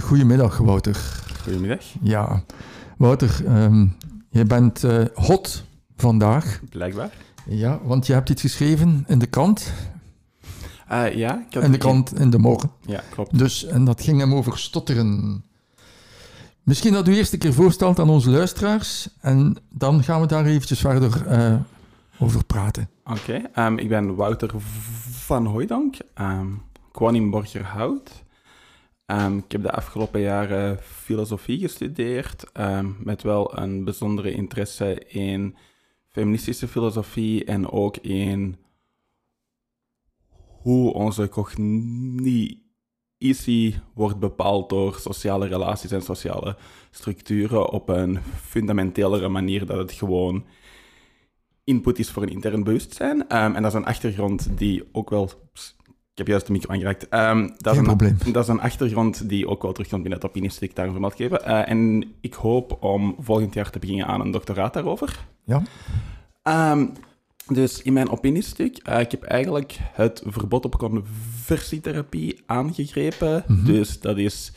Goedemiddag, Wouter. Goedemiddag. Ja, Wouter, ehm jij bent eh, hot vandaag. Blijkbaar. Ja, want je hebt iets geschreven in de krant. Eh, ja, ik had In de krant in de morgen. Ja, klopt. Dus, en dat ging hem over stotteren. Misschien dat u eerst een keer voorstelt aan onze luisteraars. En dan gaan we daar eventjes verder eh, over praten. Oké, ehm, ik ben Wouter van ik woon in Borgerhout. Ehm, ik heb de afgelopen jaren filosofie gestudeerd, met wel een bijzondere interesse in feministische filosofie en ook in hoe onze cognitie wordt bepaald door sociale relaties en sociale structuren op een fundamentelere manier dat het gewoon input is voor een intern bewustzijn. Ehm, en dat is een achtergrond die ook wel... Pss, Ik heb juist de micro aangeraakt. Ehm, dat, Geen is een, probleem. dat is een achtergrond die ook wel terugkomt binnen het opiniestuk, daarom vermeld geven. Eh, en ik hoop om volgend jaar te beginnen aan een doctoraat daarover. Ja? Ehm, dus in mijn opiniestuk, eh, ik heb eigenlijk het verbod op conversietherapie aangegrepen. Dus dat is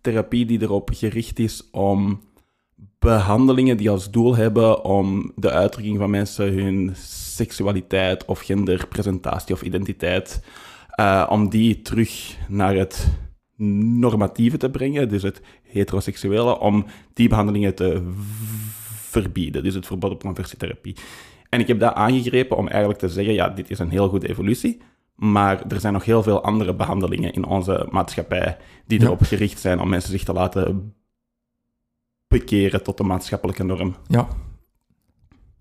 therapie die erop gericht is om behandelingen die als doel hebben om de uitdrukking van mensen, hun seksualiteit of gender, presentatie of identiteit, eh, om die terug naar het normatieve te brengen, dus het heteroseksuele, om die behandelingen te verbieden. Dus het verbod op conversietherapie. En ik heb dat aangegrepen om eigenlijk te zeggen, ja, dit is een heel goede evolutie, maar er zijn nog heel veel andere behandelingen in onze maatschappij die Ja. erop gericht zijn om mensen zich te laten bekeren tot de maatschappelijke norm. Ja.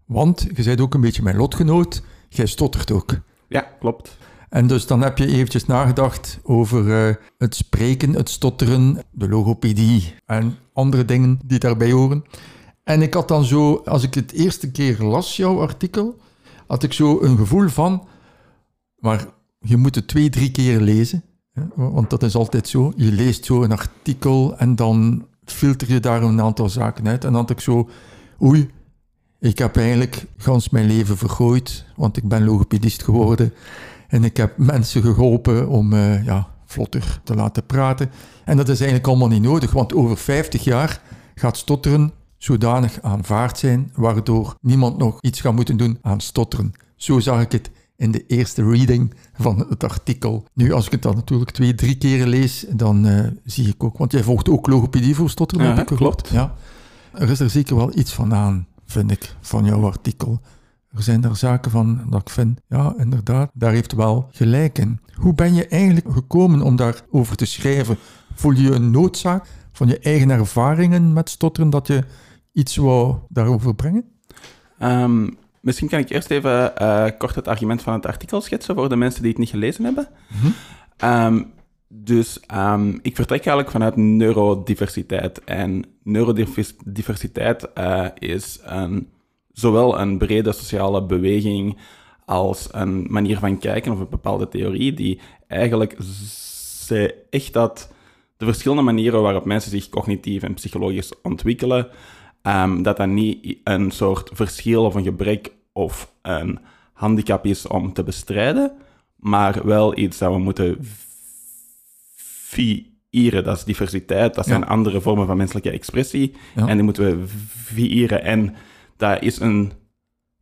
Want je bent ook een beetje mijn lotgenoot. Jij stottert ook. Ja, klopt. En dus dan heb je eventjes nagedacht over eh, het spreken, het stotteren, de logopedie en andere dingen die daarbij horen. En ik had dan zo, als ik het eerste keer las, jouw artikel, had ik zo een gevoel van, maar je moet het twee, drie keer lezen. Hè? Want dat is altijd zo. Je leest zo een artikel en dan filter je daar een aantal zaken uit. En dan had ik zo, oei, ik heb eigenlijk gans mijn leven vergooid, want ik ben logopedist geworden. En ik heb mensen geholpen om eh, ja, vlotter te laten praten. En dat is eigenlijk allemaal niet nodig, want over 50 jaar gaat stotteren zodanig aanvaard zijn, waardoor niemand nog iets gaat moeten doen aan stotteren. Zo zag ik het in de eerste reading van het artikel. Nu, als ik het dan natuurlijk twee, drie keren lees, dan eh, zie ik ook... Want jij volgt ook logopedie voor stotteren, Ja, heb ik klopt. Ja. Er is er zeker wel iets van aan, vind ik, van jouw artikel. Er zijn daar zaken van dat ik vind, ja, inderdaad, daar heeft wel gelijk in. Hoe ben je eigenlijk gekomen om daarover te schrijven? Voel je een noodzaak van je eigen ervaringen met stotteren dat je iets wou daarover brengen? Ehm, misschien kan ik eerst even eh, kort het argument van het artikel schetsen voor de mensen die het niet gelezen hebben. Ehm, dus ehm, ik vertrek eigenlijk vanuit neurodiversiteit. En neurodiversiteit eh, is een, zowel een brede sociale beweging als een manier van kijken of een bepaalde theorie die eigenlijk ze echt dat de verschillende manieren waarop mensen zich cognitief en psychologisch ontwikkelen, ehm, dat dat niet een soort verschil of een gebrek of een handicap is om te bestrijden, maar wel iets dat we moeten vieren. Dat is diversiteit, dat zijn Ja. andere vormen van menselijke expressie. Ja. En die moeten we vieren. En dat is een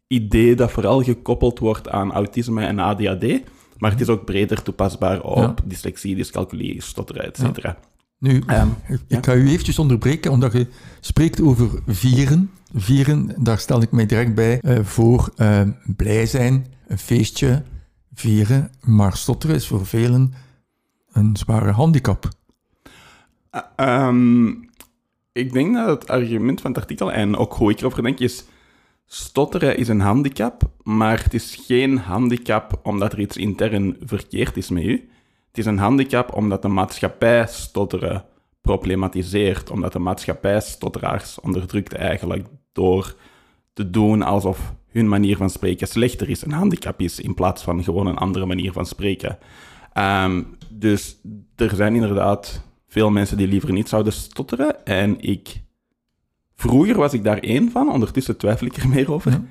idee dat vooral gekoppeld wordt aan autisme en ADHD. Maar het is ook breder toepasbaar op Ja. dyslexie, dyscalculie, stotteren, et cetera. Nu, Ehm, ik ja. ga u eventjes onderbreken, omdat je spreekt over vieren. Vieren, daar stel ik mij direct bij eh, voor eh, blij zijn, een feestje, vieren. Maar stotteren is voor velen een zware handicap. Eh, ehm, ik denk dat het argument van het artikel, en ook hoe ik erover denk, is... Stotteren is een handicap, maar het is geen handicap omdat er iets intern verkeerd is met u. Het is een handicap omdat de maatschappij stotteren problematiseert, omdat de maatschappij stotteraars onderdrukt eigenlijk door te doen alsof hun manier van spreken slechter is, een handicap is, in plaats van gewoon een andere manier van spreken. Ehm, dus er zijn inderdaad veel mensen die liever niet zouden stotteren. En ik Vroeger was ik daar één van, ondertussen twijfel ik er meer over. Ja.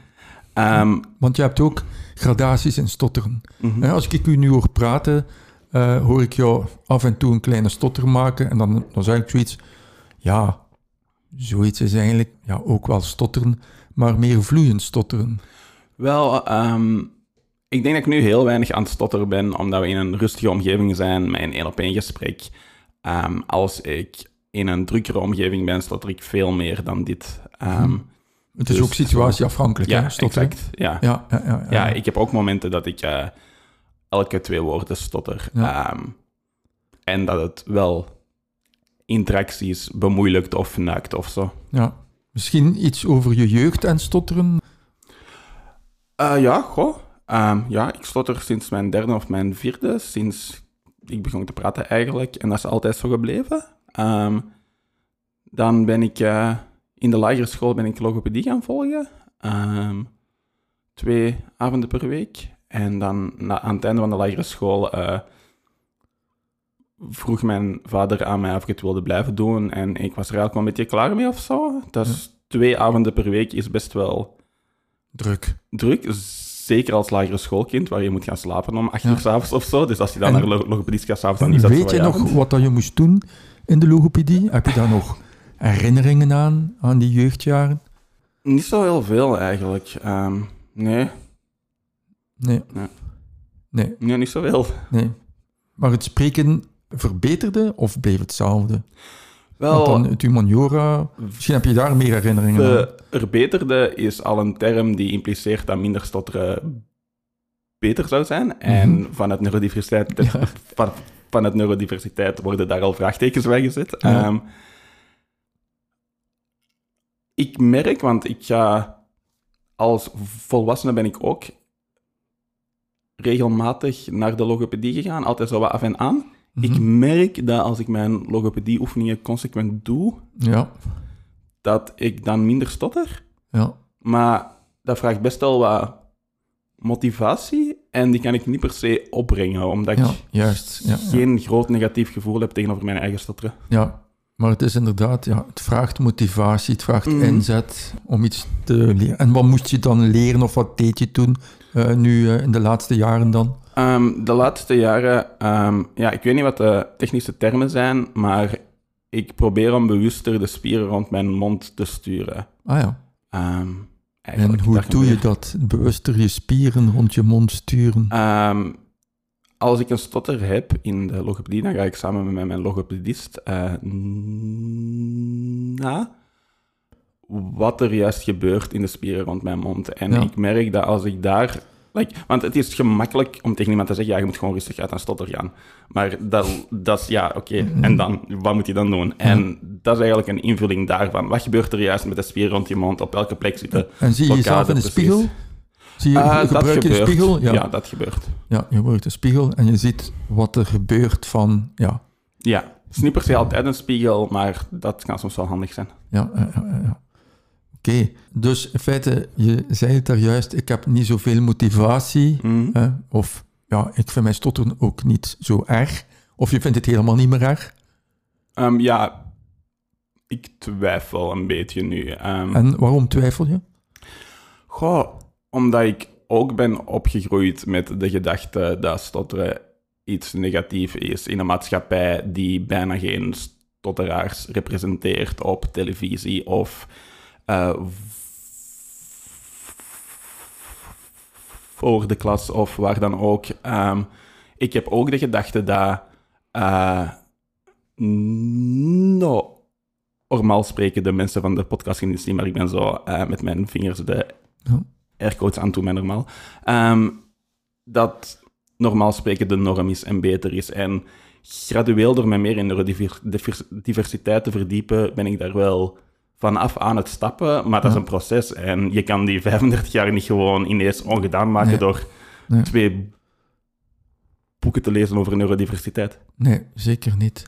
Ehm, Want je hebt ook gradaties in stotteren. mhm. Als ik u nu hoor praten, eh, hoor ik jou af en toe een kleine stotter maken. En dan, dan zeg ik zoiets. Ja, zoiets is eigenlijk ja, ook wel stotteren, maar meer vloeiend stotteren. Wel, ehm, ik denk dat ik nu heel weinig aan het stotteren ben, omdat we in een rustige omgeving zijn met een één-op-één gesprek. Ehm, als ik in een drukkere omgeving ben, stotter ik veel meer dan dit. Ehm, Het is Dus- ook situatieafhankelijk, Ja, hè, stotteren. exact. Ja. Ja, ja, ja, ja. Ja, ik heb ook momenten dat ik eh, elke twee woorden stotter. Ja. Ehm, en dat het wel interacties bemoeilijkt of nuikt of zo. Ja. Misschien iets over je jeugd en stotteren. Eh, ja, goh. Ehm, ja, ik stotter sinds mijn derde of mijn vierde, sinds ik begon te praten eigenlijk. En dat is altijd zo gebleven. Ehm, dan ben ik eh, in de lagere school ben ik logopedie gaan volgen. Twee avonden per week. En dan na, aan het einde van de lagere school eh, vroeg mijn vader aan mij of ik het wilde blijven doen. En ik was er eigenlijk wel een beetje klaar mee of zo. Dus twee avonden per week is best wel Druk. druk. Zeker als lagere schoolkind, waar je moet gaan slapen om acht Ja. uur s'avonds of zo. Dus als je dan En- naar lo- logopedie gaat s'avonds, dan is dat Weet je nog avond. wat dat je moest doen in de logopedie? Heb je daar nog herinneringen aan, aan die jeugdjaren? Niet zo heel veel eigenlijk. Ehm, nee, Nee. Nee. Nee, niet zoveel. nee. Maar het spreken verbeterde of bleef hetzelfde? Wel, Want dan het humaniora, misschien heb je daar meer herinneringen aan. de verbeterde is al een term die impliceert dat minder stotteren beter zou zijn. En vanuit neurodiversiteit, Mhm. Ja. van, vanuit neurodiversiteit worden daar al vraagtekens bij gezet. Ja. Ehm, ik merk, want ik ga als volwassene ben ik ook regelmatig naar de logopedie gegaan, altijd zo wat af en aan. Ik Mhm. merk dat als ik mijn logopedie-oefeningen consequent doe, Ja, dat ik dan minder stotter. ja. Maar dat vraagt best wel wat motivatie en die kan ik niet per se opbrengen, omdat Ja, ik juist. Ja. geen groot negatief gevoel heb tegenover mijn eigen stotteren. ja, maar het is inderdaad, ja, het vraagt motivatie, het vraagt Mhm. inzet om iets te leren. En wat moest je dan leren of wat deed je toen, eh, nu eh, in de laatste jaren dan? Ehm, de laatste jaren, ehm, ja, ik weet niet wat de technische termen zijn, maar ik probeer om bewuster de spieren rond mijn mond te sturen. Ah ja, Ehm, en hoe doe je dat? Bewuster je spieren rond je mond sturen. Als ik een stotter heb in de logopedie, dan ga ik samen met mijn logopedist eh, na wat er juist gebeurt in de spieren rond mijn mond. En Ja. ik merk dat als ik daar... Like, want het is gemakkelijk om tegen iemand te zeggen, ja, je moet gewoon rustig uit een stotter gaan. Maar dat, dat is, ja, oké, Mhm. en dan? Wat moet je dan doen? En dat is eigenlijk een invulling daarvan. Wat gebeurt er juist met de spieren rond je mond? Op welke plek zitten? En zie je jezelf in de precies. spiegel? Zie je, dat gebruik je de gebeurt. spiegel? Ja. ja, ja. dat gebeurt. je gebruikt de spiegel en je ziet wat er gebeurt van, ja, Ja, het is niet per se altijd een spiegel, maar dat kan soms wel handig zijn. Ja, ja, ja, ja, ja. Oké, dus in feite, je zei het daar juist, ik heb niet zoveel motivatie. Mhm. Hè? Of ja, ik vind mijn stotteren ook niet zo erg. Of je vindt het helemaal niet meer erg. Ehm, ja, ik twijfel een beetje nu. Ehm, En waarom twijfel je? Goh, omdat ik ook ben opgegroeid met de gedachte dat stotteren iets negatief is in een maatschappij die bijna geen stotteraars representeert op televisie of eh, voor de klas of waar dan ook. Ehm, ik heb ook de gedachte dat eh no, normaal spreken de mensen van de podcast niet zien, maar ik ben zo eh, met mijn vingers de Ja. aircodes aan toe met normaal. Ehm, dat normaal spreken de norm is en beter is. En gradueel door me meer in neurodiversiteit te verdiepen, ben ik daar wel vanaf aan het stappen. Maar dat is een proces. En je kan die 35 jaar niet gewoon ineens ongedaan maken Nee. door Nee. twee boeken te lezen over neurodiversiteit. Nee, zeker niet.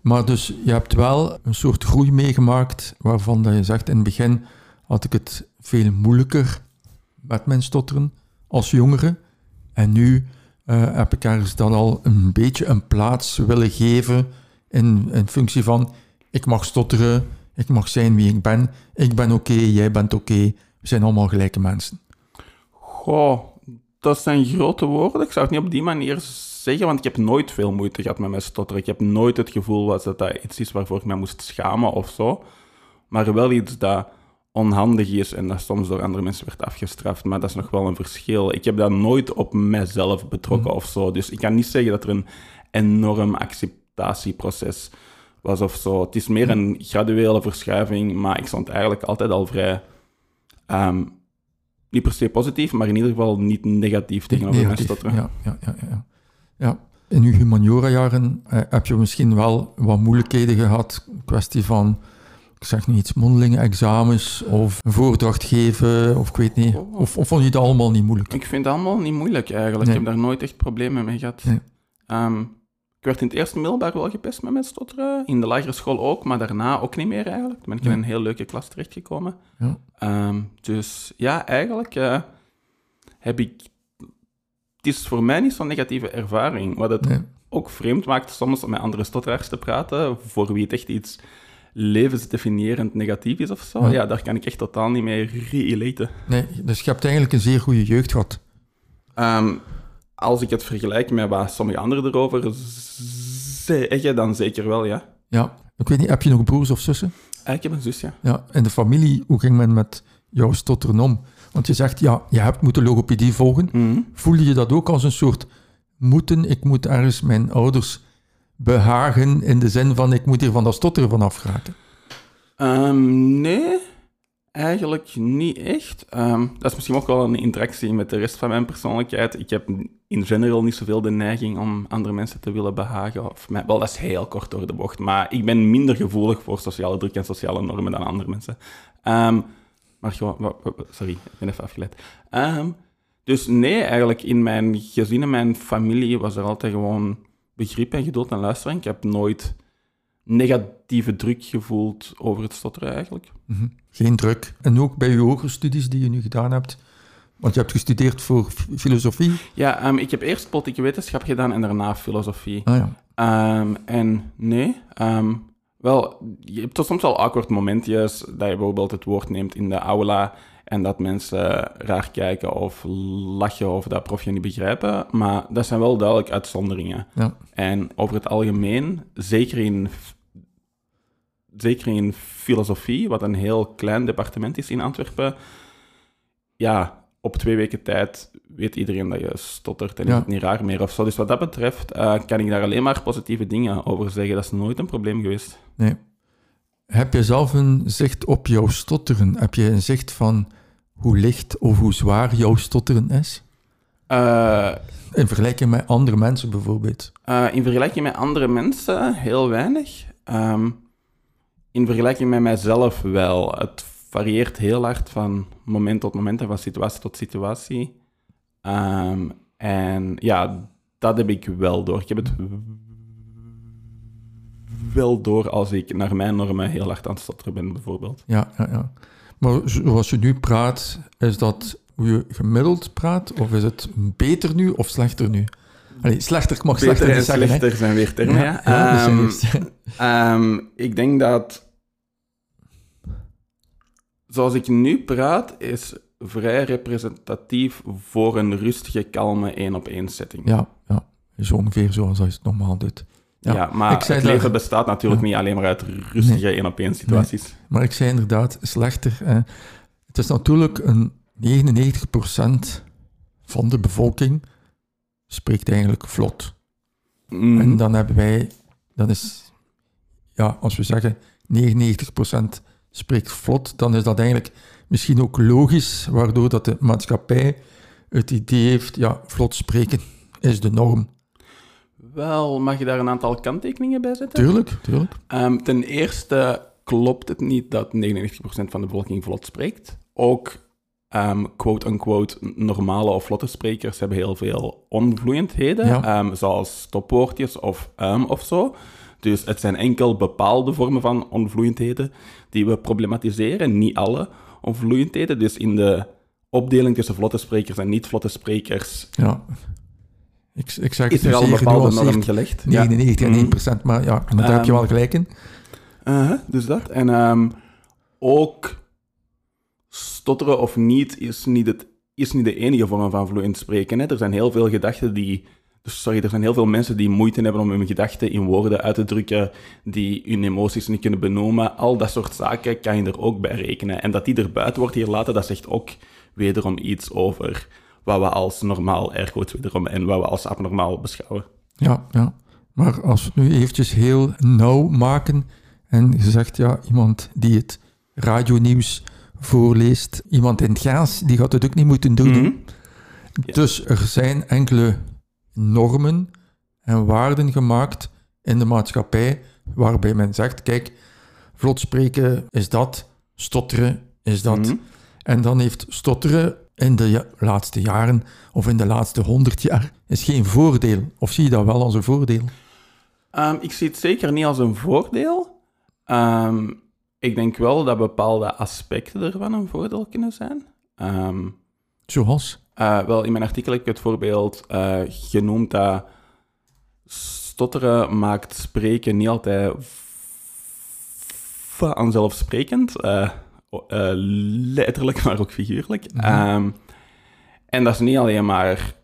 Maar dus je hebt wel een soort groei meegemaakt waarvan dat je zegt, in het begin had ik het veel moeilijker met mijn stotteren als jongere. En nu eh, heb ik ergens dan al een beetje een plaats willen geven in, in functie van, ik mag stotteren, Ik mag zijn wie ik ben. Ik ben oké, jij bent oké. We zijn allemaal gelijke mensen. Goh, dat zijn grote woorden. Ik zou het niet op die manier zeggen, want ik heb nooit veel moeite gehad met mijn stotteren. Ik heb nooit het gevoel was dat dat iets is waarvoor ik mij moest schamen of zo. Maar wel iets dat onhandig is en dat soms door andere mensen werd afgestraft. Maar dat is nog wel een verschil. Ik heb dat nooit op mezelf betrokken of zo. Dus ik kan niet zeggen dat er een enorm acceptatieproces was of zo. Het is meer een graduele verschuiving, maar ik stond eigenlijk altijd al vrij... ehm, niet per se positief, maar in ieder geval niet negatief tegenover Negatief. Ja, ja, ja, ja, ja. ja. In uw humaniora-jaren eh, heb je misschien wel wat moeilijkheden gehad. Kwestie van, ik zeg niet iets, mondelinge examens of een voordracht geven of ik weet niet. Of, of vond je het allemaal niet moeilijk? Ik vind het allemaal niet moeilijk eigenlijk. Nee. Ik heb daar nooit echt problemen mee gehad. Nee. Ehm, ik werd in het eerste middelbaar wel gepest met mijn stotteren. In de lagere school ook, maar daarna ook niet meer eigenlijk. Toen ben ik in een heel leuke klas terechtgekomen. Ja. Ehm, dus ja, eigenlijk eh, heb ik... Het is voor mij niet zo'n negatieve ervaring. Wat het Nee. ook vreemd maakt soms om met andere stotteraars te praten, voor wie het echt iets levensdefiniërend negatief is of zo. Ja. Ja, daar kan ik echt totaal niet mee relaten. Nee, dus je hebt eigenlijk een zeer goede jeugd gehad. Ehm, als ik het vergelijk met wat sommige anderen erover zeggen, dan zeker wel, ja. Ja. Ik weet niet, heb je nog broers of zussen? Ah, ik heb een zus, ja. Ja. In de familie, hoe ging men met jouw stotteren om? Want je zegt, ja, je hebt moeten logopedie volgen. Mhm. Voelde je dat ook als een soort moeten? Ik moet ergens mijn ouders behagen in de zin van ik moet hier van dat stotteren vanaf geraken. Ehm, nee, eigenlijk niet echt. Ehm, dat is misschien ook wel een interactie met de rest van mijn persoonlijkheid. Ik heb in general niet zoveel de neiging om andere mensen te willen behagen. Of wel, dat is heel kort door de bocht. Maar ik ben minder gevoelig voor sociale druk en sociale normen dan andere mensen. Ehm, maar gewoon, sorry, ik ben even afgeleid. Dus nee, eigenlijk in mijn gezin en mijn familie was er altijd gewoon begrip en geduld en luistering. Ik heb nooit negatieve druk gevoeld over het stotteren eigenlijk. Mhm. Geen druk. En ook bij je hogere studies die je nu gedaan hebt. Want je hebt gestudeerd voor filosofie. Ja, ehm, ik heb eerst politieke wetenschap gedaan en daarna filosofie. Ah ja. Ehm, en nee, ehm, wel, je hebt soms wel awkward momentjes dat je bijvoorbeeld het woord neemt in de aula en dat mensen raar kijken of lachen of dat profje niet begrijpen. Maar dat zijn wel duidelijk uitzonderingen. ja. En over het algemeen, zeker in, zeker in filosofie, wat een heel klein departement is in Antwerpen, ja, op twee weken tijd weet iedereen dat je stottert en Ja. is het niet raar meer of zo. Dus wat dat betreft eh, kan ik daar alleen maar positieve dingen over zeggen. Dat is nooit een probleem geweest. Nee. Heb je zelf een zicht op jouw stotteren? Heb je een zicht van hoe licht of hoe zwaar jouw stotteren is? Eh, In vergelijking met andere mensen bijvoorbeeld. Eh, in vergelijking met andere mensen heel weinig. Ehm, in vergelijking met mijzelf wel. Het varieert heel hard van moment tot moment en van situatie tot situatie. Ehm, en ja, dat heb ik wel door. Ik heb het wel door als ik naar mijn normen heel hard aan het stotteren ben, bijvoorbeeld. Ja, ja, ja. Maar zoals je nu praat, is dat hoe je gemiddeld praat? Of is het beter nu of slechter nu? Allee, slechter, ik mag slechter en hè. slechter zijn weer termen. Ja, Ehm, eerst- Ehm, ik denk dat. Zoals ik nu praat, is vrij representatief voor een rustige, kalme één op één setting. ja, ja, is ongeveer zoals je het normaal doet. Ja, Ja, maar het leven bestaat natuurlijk Ja. niet alleen maar uit rustige één op één situaties. Maar ik zei inderdaad slechter. Hè. Het is natuurlijk een 99% van de bevolking spreekt eigenlijk vlot. Mm, En dan hebben wij, dat is, ja, als we zeggen 99% spreekt vlot, dan is dat eigenlijk misschien ook logisch, waardoor dat de maatschappij het idee heeft, ja, vlot spreken is de norm. Wel, mag je daar een aantal kanttekeningen bij zetten? Tuurlijk, tuurlijk. Ehm, ten eerste klopt het niet dat 99% van de bevolking vlot spreekt. Ook ehm, quote-unquote normale of vlotte sprekers hebben heel veel onvloeiendheden, Ja. ehm, zoals stopwoordjes of um of zo. Dus het zijn enkel bepaalde vormen van onvloeiendheden die we problematiseren, niet alle onvloeiendheden. Dus in de opdeling tussen vlotte sprekers en niet-vlotte sprekers Ja. Ik, ik zeg is het er al een bepaalde norm gelegd. 99 en Mhm. 1%, maar ja, daar heb je Ehm, wel gelijk in. Dus dat. En ehm, ook stotteren of niet is niet, het, is niet de enige vorm van vloeiend spreken. Hè. Er zijn heel veel gedachten die... dus Sorry, er zijn heel veel mensen die moeite hebben om hun gedachten in woorden uit te drukken, die hun emoties niet kunnen benoemen. Al dat soort zaken kan je er ook bij rekenen. En dat die er buiten wordt hier laten, dat zegt ook wederom iets over wat we als normaal airquotes wederom en wat we als abnormaal beschouwen. Ja, ja. Maar als we het nu eventjes heel nauw maken en je zegt, ja, iemand die het radionieuws voorleest, iemand in het Gaas, die gaat het ook niet moeten doen. Mhm. Dus er zijn enkele normen en waarden gemaakt in de maatschappij waarbij men zegt, kijk, vlot spreken is dat, stotteren is dat. Mhm. En dan heeft stotteren in de laatste jaren of in de laatste honderd jaar is geen voordeel. Of zie je dat wel als een voordeel? Ehm, ik zie het zeker niet als een voordeel. Ehm, ik denk wel dat bepaalde aspecten ervan een voordeel kunnen zijn. Ehm, Zoals? eh, wel, in mijn artikel heb ik het voorbeeld eh, genoemd dat stotteren maakt spreken niet altijd vanzelfsprekend. Eh, eh, letterlijk, maar ook figuurlijk. Ehm, en dat is niet alleen maar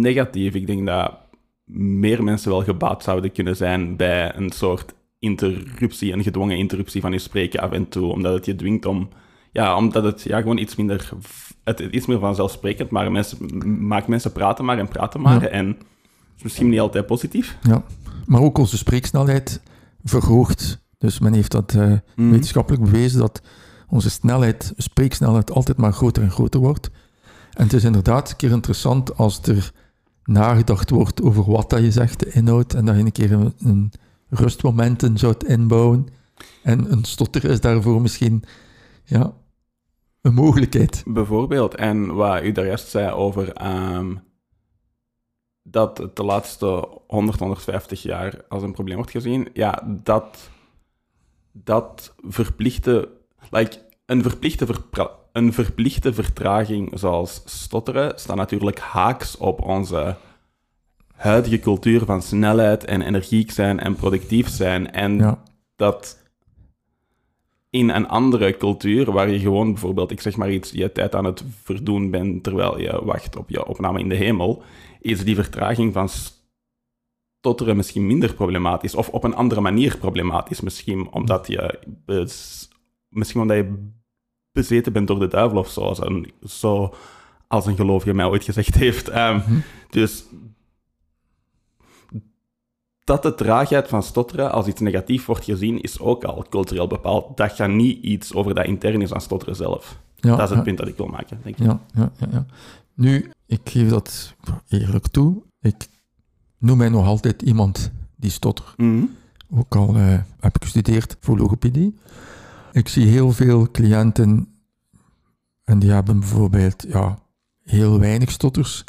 negatief. Ik denk dat meer mensen wel gebaat zouden kunnen zijn bij een soort interruptie, een gedwongen interruptie van je spreken af en toe, omdat het je dwingt om, ja, omdat het ja, gewoon iets minder, het iets meer vanzelfsprekend, maar mensen, maakt mensen praten maar en praten maar Ja. en is misschien niet altijd positief. Ja. Maar ook onze spreeksnelheid verhoogt. Dus men heeft dat eh, Mhm. wetenschappelijk bewezen dat onze snelheid, spreeksnelheid altijd maar groter en groter wordt. En het is inderdaad een keer interessant als er nagedacht wordt over wat dat je zegt, de inhoud, en dat je een keer een, rustmomenten zou inbouwen. En een stotter is daarvoor misschien ja, een mogelijkheid. Bijvoorbeeld, en wat u daar juist zei over ehm, dat het de laatste 100, 150 jaar als een probleem wordt gezien, ja, dat, dat verplichte, like, een, verplichte een verplichte vertraging zoals stotteren staat natuurlijk haaks op onze huidige cultuur van snelheid en energiek zijn en productief zijn. En Ja, dat in een andere cultuur, waar je gewoon bijvoorbeeld, ik zeg maar iets, je tijd aan het verdoen bent terwijl je wacht op je opname in de hemel, is die vertraging van stotteren misschien minder problematisch, of op een andere manier problematisch, misschien omdat je, misschien omdat je bezeten bent door de duivel of zo, als een, zo als een gelovige mij ooit gezegd heeft. Ehm, Dus dat de traagheid van stotteren als iets negatief wordt gezien, is ook al cultureel bepaald. Dat gaat niet iets over dat intern is aan stotteren zelf. ja, dat is het ja. punt dat ik wil maken, denk ik. Ja, ja, ja, ja. Nu, ik geef dat eerlijk toe. Ik noem mij nog altijd iemand die stottert. Mhm. Ook al eh, heb ik gestudeerd voor logopedie. Ik zie heel veel cliënten en die hebben bijvoorbeeld ja, heel weinig stotters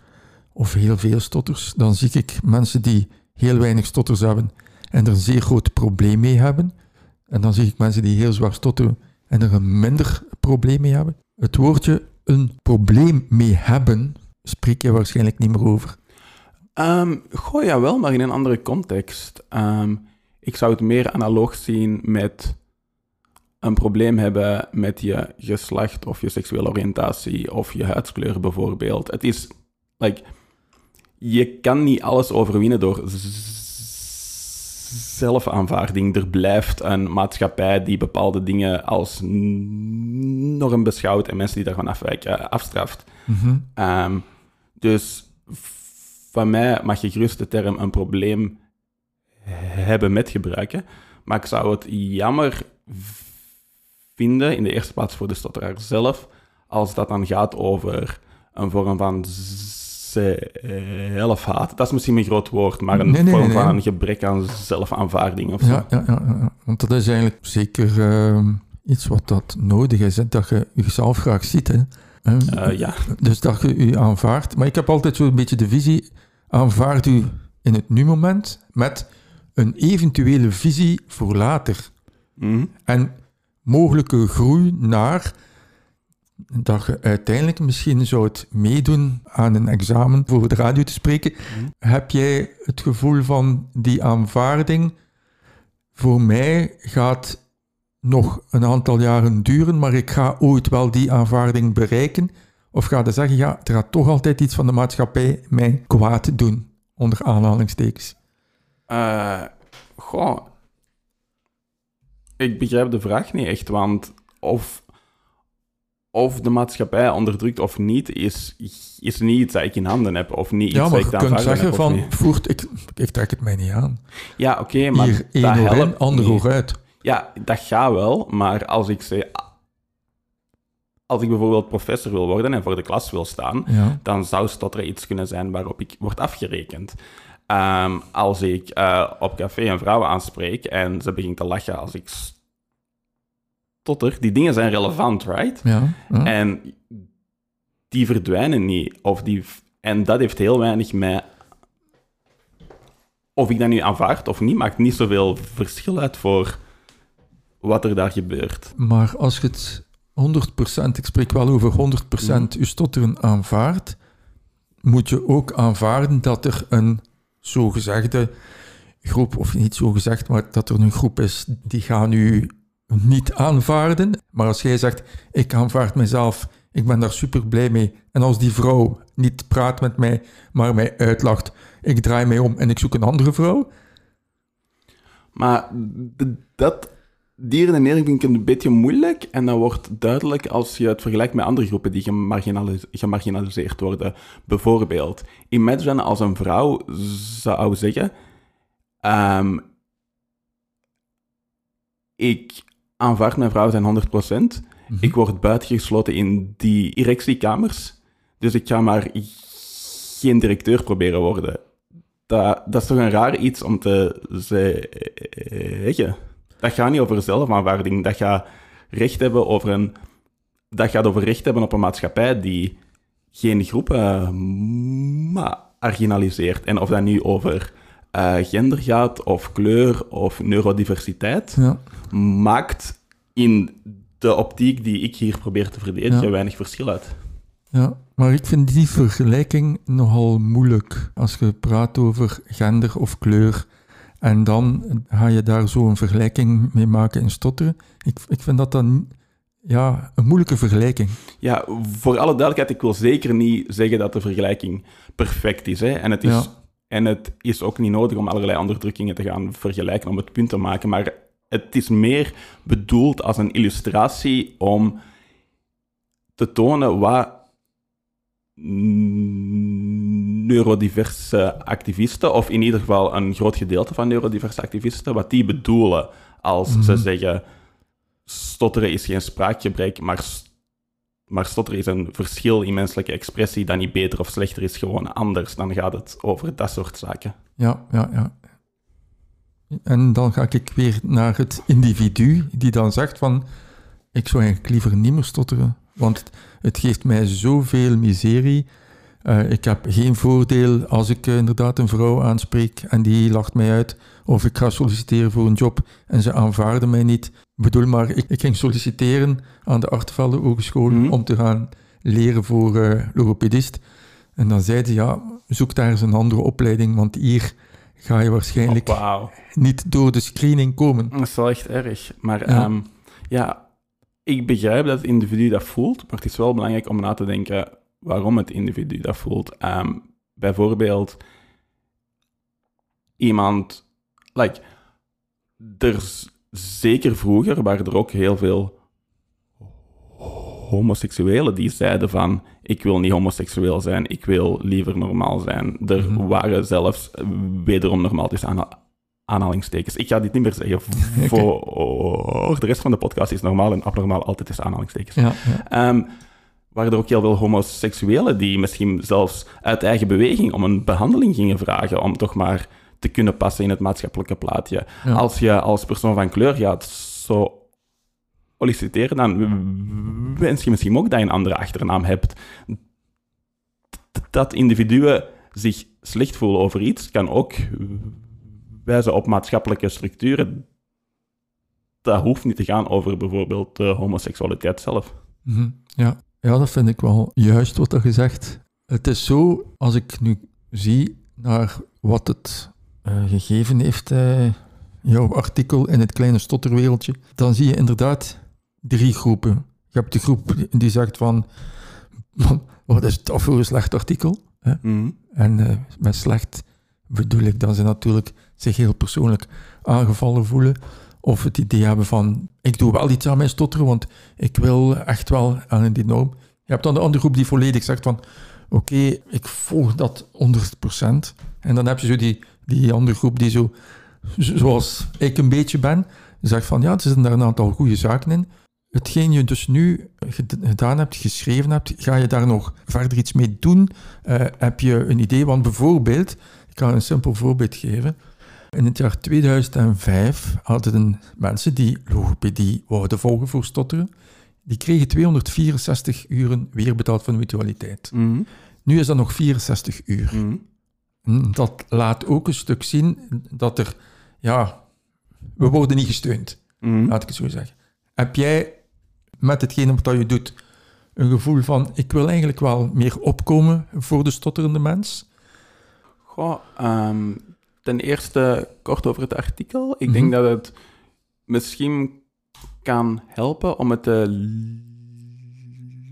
of heel veel stotters. Dan zie ik mensen die heel weinig stotters hebben en er een zeer groot probleem mee hebben. En dan zie ik mensen die heel zwaar stotteren en er een minder probleem mee hebben. Het woordje een probleem mee hebben spreek je waarschijnlijk niet meer over. Ehm, goh, ja wel, maar in een andere context. Ehm, ik zou het meer analoog zien met een probleem hebben met je geslacht of je seksuele oriëntatie of je huidskleur bijvoorbeeld. Het is, like, je kan niet alles overwinnen door zelfaanvaarding. Er blijft een maatschappij die bepaalde dingen als norm beschouwt en mensen die daarvan afwijken afstraft. Mhm. Ehm, dus van mij mag je gerust de term een probleem hebben met gebruiken. Maar ik zou het jammer vinden, in de eerste plaats voor de stotteraar zelf, als dat dan gaat over een vorm van zelfhaat. Dat is misschien een groot woord, maar een Nee, nee, vorm nee, van een gebrek aan zelfaanvaarding of zo. Ja, ja, ja, ja, ja. want dat is eigenlijk zeker ehm, iets wat dat nodig is, hè, dat je jezelf graag ziet. Hè. Ehm, Eh, ja. Dus dat je je aanvaardt. Maar ik heb altijd zo'n beetje de visie, aanvaard u in het nu-moment met een eventuele visie voor later. Mhm. En mogelijke groei naar dat je uiteindelijk misschien zou het meedoen aan een examen voor de radio te spreken. Heb jij het gevoel van die aanvaarding voor mij gaat nog een aantal jaren duren, maar ik ga ooit wel die aanvaarding bereiken. Of ga je zeggen, ja, er gaat toch altijd iets van de maatschappij mij kwaad doen, onder aanhalingstekens. Eh, goh. Ik begrijp de vraag niet echt, want of, of de maatschappij onderdrukt of niet, is, is niet iets dat ik in handen heb, of niet iets maar dat je ik te kunt zeggen heb, van, voert, ik, ik trek het mij niet aan. Ja, oké, maar Hier, één oor in, ander oor uit. Ja, dat gaat wel, maar als ik zeg... Als ik bijvoorbeeld professor wil worden en voor de klas wil staan, Ja. dan zou stotteren iets kunnen zijn waarop ik word afgerekend. Ehm, als ik eh, op café een vrouw aanspreek en ze begint te lachen als ik stotter, die dingen zijn relevant, right? Ja, ja. En die verdwijnen niet. Of die, en dat heeft heel weinig mij... Of ik dat nu aanvaard of niet, maakt niet zoveel verschil uit voor wat er daar gebeurt. Maar als je het 100%, ik spreek wel over 100% je stotteren aanvaardt, moet je ook aanvaarden dat er een zogezegde groep, of niet zogezegd, maar dat er een groep is die gaan u niet aanvaarden. Maar als jij zegt, ik aanvaard mezelf, ik ben daar super blij mee. En als die vrouw niet praat met mij, maar mij uitlacht, ik draai mij om en ik zoek een andere vrouw. Maar dat, die redenering vind ik een beetje moeilijk. En dat wordt duidelijk als je het vergelijkt met andere groepen die gemarginalis- gemarginaliseerd worden. Bijvoorbeeld, imagine als een vrouw zou zeggen... ehm, ik aanvaard mijn vrouw zijn 100%. Ik word buitengesloten in die erectiekamers. Dus ik ga maar geen directeur proberen worden. Dat, dat is toch een raar iets om te zeggen. Dat gaat niet over zelfaanvaarding. Dat gaat recht hebben over een... Dat gaat over recht hebben op een maatschappij die geen groepen marginaliseert. En of dat nu over eh, gender gaat, of kleur, of neurodiversiteit, Ja. maakt in de optiek die ik hier probeer te verdedigen Ja. weinig verschil uit. Ja, maar ik vind die vergelijking nogal moeilijk als je praat over gender of kleur. En dan ga je daar zo een vergelijking mee maken in stotteren. Ik, ik vind dat dan ja, een moeilijke vergelijking. Ja, voor alle duidelijkheid, ik wil zeker niet zeggen dat de vergelijking perfect is. Hè? En, het is Ja. en het is ook niet nodig om allerlei onderdrukkingen te gaan vergelijken om het punt te maken. Maar het is meer bedoeld als een illustratie om te tonen wat neurodiverse activisten, of in ieder geval een groot gedeelte van neurodiverse activisten, wat die bedoelen als ze zeggen stotteren is geen spraakgebrek, maar, maar stotteren is een verschil in menselijke expressie dat niet beter of slechter is, gewoon anders. Dan gaat het over dat soort zaken. Ja, ja, ja. En dan ga ik weer naar het individu die dan zegt van ik zou eigenlijk liever niet meer stotteren, want het, geeft mij zoveel miserie. Eh, ik heb geen voordeel als ik eh, inderdaad een vrouw aanspreek en die lacht mij uit. Of ik ga solliciteren voor een job en ze aanvaarden mij niet. Ik bedoel maar, ik, ik ging solliciteren aan de Artevelde Hogeschool Mhm. om te gaan leren voor eh, logopedist. En dan zeiden ze, ja, zoek daar eens een andere opleiding, want hier ga je waarschijnlijk Oh, niet door de screening komen. Dat is wel echt erg. Maar Ja. ja, ik begrijp dat het individu dat voelt, maar het is wel belangrijk om na te denken waarom het individu dat voelt. Ehm, bijvoorbeeld, iemand, like, er zeker vroeger waren er ook heel veel homoseksuelen die zeiden van ik wil niet homoseksueel zijn, ik wil liever normaal zijn. Er Mhm. waren zelfs eh, wederom normaal tussen aanhalingstekens. Ik ga dit niet meer zeggen voor de rest van de podcast is normaal en abnormaal altijd is aanhalingstekens. Ja, ja. Ehm, waren er ook heel veel homoseksuelen die misschien zelfs uit eigen beweging om een behandeling gingen vragen om toch maar te kunnen passen in het maatschappelijke plaatje. Ja. Als je als persoon van kleur gaat zo solliciteren, dan wens je misschien ook dat je een andere achternaam hebt. Dat individuen zich slecht voelen over iets, kan ook wijzen op maatschappelijke structuren. Dat hoeft niet te gaan over bijvoorbeeld de homoseksualiteit zelf. Mhm, ja. ja, dat vind ik wel juist wat er gezegd. Het is zo, als ik nu zie naar wat het eh, gegeven heeft eh, jouw artikel in het kleine stotterwereldje, dan zie je inderdaad drie groepen. Je hebt de groep die zegt van, "Man, wat is dat voor een slecht artikel? Hè? Mhm. En eh, met slecht bedoel ik dat ze natuurlijk zich heel persoonlijk aangevallen voelen. Of het idee hebben van, ik doe wel iets aan mijn stotteren, want ik wil echt wel aan die norm. Je hebt dan de andere groep die volledig zegt van, oké, ik volg dat 100%. En dan heb je zo die, die andere groep die zo, zoals ik een beetje ben, zegt van, ja, er zitten daar een aantal goede zaken in. Hetgeen je dus nu ged- gedaan hebt, geschreven hebt, ga je daar nog verder iets mee doen? Eh, heb je een idee? Want bijvoorbeeld, ik kan een simpel voorbeeld geven. In het jaar 2005 hadden mensen die logopedie wouden volgen voor stotteren, die kregen 264 uren weer betaald van de mutualiteit. Mhm. Nu is dat nog 64 uur. Mhm. Hm, Dat laat ook een stuk zien dat er, ja, we worden niet gesteund, Mhm. laat ik het zo zeggen. Heb jij met hetgene wat je doet een gevoel van, ik wil eigenlijk wel meer opkomen voor de stotterende mens? Goh, ehm, ten eerste kort over het artikel. Ik Mhm. denk dat het misschien kan helpen om het te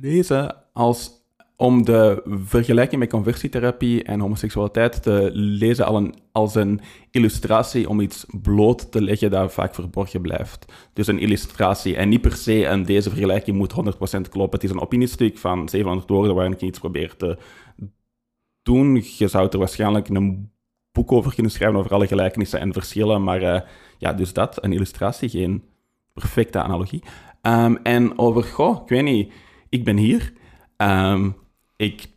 lezen als om de vergelijking met conversietherapie en homoseksualiteit te lezen als een, als een illustratie om iets bloot te leggen dat vaak verborgen blijft. Dus een illustratie en niet per se een deze vergelijking moet 100% kloppen. Het is een opiniestuk van 700 woorden waarin ik iets probeer te doen. Je zou er waarschijnlijk een boek over kunnen schrijven over alle gelijkenissen en verschillen, maar eh, ja, dus dat, een illustratie, geen perfecte analogie. Ehm, en over, goh, ik weet niet, ik ben hier. Ehm, ik...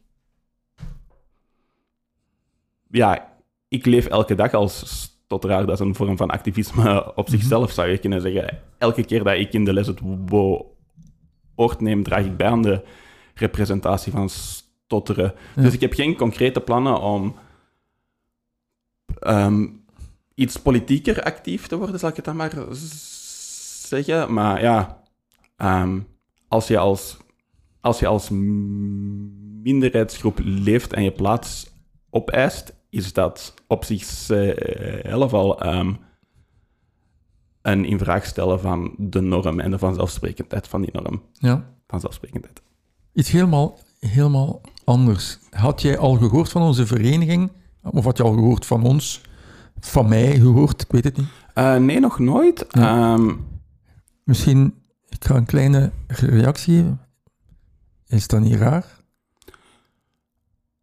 Ja, ik leef elke dag als stotteraar. Dat is een vorm van activisme op zichzelf, zou je kunnen zeggen. Elke keer dat ik in de les het woord neem, draag ik bij aan de representatie van stotteren. Ja. Dus ik heb geen concrete plannen om ehm, iets politieker actief te worden, zal ik het dan maar zeggen. Maar ja, ehm, als je als, als je als minderheidsgroep leeft en je plaats opeist, is dat op zichzelf al ehm, een in vraag stellen van de norm en de vanzelfsprekendheid van die norm. Ja. Vanzelfsprekendheid. Iets helemaal, helemaal anders. Had jij al gehoord van onze vereniging? Of had je al gehoord van ons? Van mij gehoord? Ik weet het niet. Eh, nee, nog nooit. Ehm, Misschien, ik ga een kleine reactie geven. Is dat niet raar?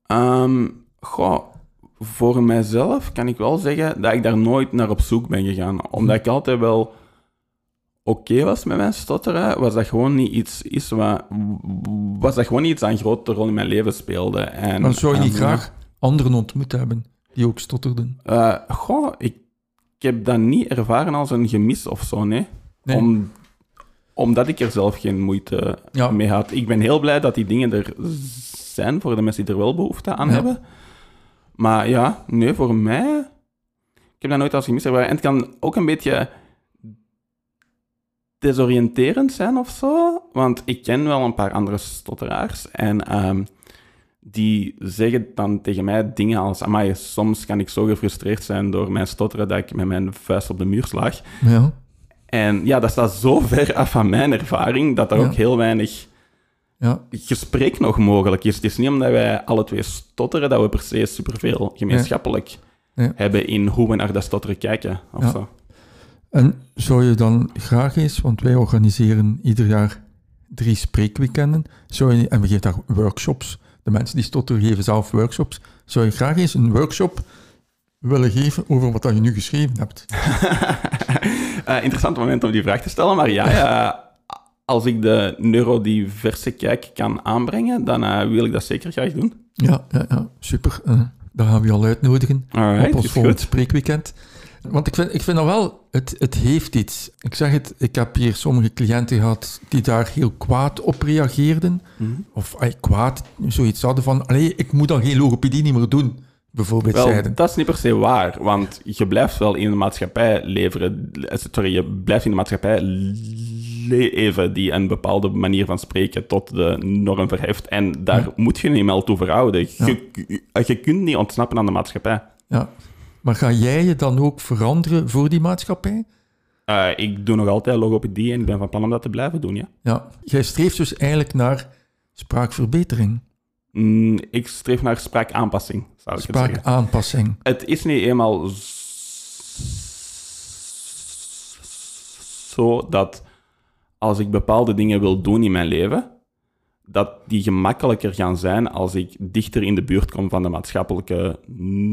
Ehm, goh, voor mijzelf kan ik wel zeggen dat ik daar nooit naar op zoek ben gegaan. Omdat ik altijd wel oké was met mijn stotteren, was dat gewoon niet iets is wat, was dat gewoon niet iets dat een grote rol in mijn leven speelde. En, Dan zou je niet graag anderen ontmoet hebben die ook stotterden. eh, goh, ik, ik heb dat niet ervaren als een gemis of zo, nee. Nee. Om, omdat ik er zelf geen moeite Ja. mee had. Ik ben heel blij dat die dingen er zijn voor de mensen die er wel behoefte aan Ja. hebben. Maar ja, nee, voor mij... Ik heb dat nooit als gemis ervaren. En het kan ook een beetje desoriënterend zijn of zo. Want ik ken wel een paar andere stotteraars. En ehm, die zeggen dan tegen mij dingen als... Amai, soms kan ik zo gefrustreerd zijn door mijn stotteren dat ik met mijn vuist op de muur slaag. Ja. En ja, dat staat zo ver af van mijn ervaring dat er Ja. ook heel weinig Ja. gesprek nog mogelijk is. Het is niet omdat wij alle twee stotteren dat we per se superveel gemeenschappelijk hebben in hoe we naar dat stotteren kijken. Of zo. En zou je dan graag eens, want wij organiseren ieder jaar drie spreekweekenden, zou je, en we geven daar workshops, de mensen die stotteren geven zelf workshops, zou je graag eens een workshop willen geven over wat dat je nu geschreven hebt? Eh, interessant moment om die vraag te stellen, maar ja, ja als ik de neurodiverse kijk kan aanbrengen, dan eh, wil ik dat zeker graag doen. Ja, ja, ja super. Eh, daar gaan we je al uitnodigen Alright, op ons volgend spreekweekend. Want ik vind, ik vind dat wel, het, het heeft iets. Ik zeg het, ik heb hier sommige cliënten gehad die daar heel kwaad op reageerden. Mhm. Of ay, kwaad, zoiets hadden van, allee, ik moet dan geen logopedie niet meer doen, bijvoorbeeld Wel, zeiden. dat is niet per se waar, want je blijft wel in de maatschappij leveren. eh, Sorry, je blijft in de maatschappij leven die een bepaalde manier van spreken tot de norm verheft. En daar Ja. moet je niet meer toe verhouden. Ja. Je, je kunt niet ontsnappen aan de maatschappij. Ja. Maar ga jij je dan ook veranderen voor die maatschappij? Eh, ik doe nog altijd logopedie en ik ben van plan om dat te blijven doen, ja. Ja, jij streeft dus eigenlijk naar spraakverbetering, Mm, ik streef naar spraakaanpassing, zou ik het zeggen. spraakaanpassing. Het is niet eenmaal zo dat als ik bepaalde dingen wil doen in mijn leven, dat die gemakkelijker gaan zijn als ik dichter in de buurt kom van de maatschappelijke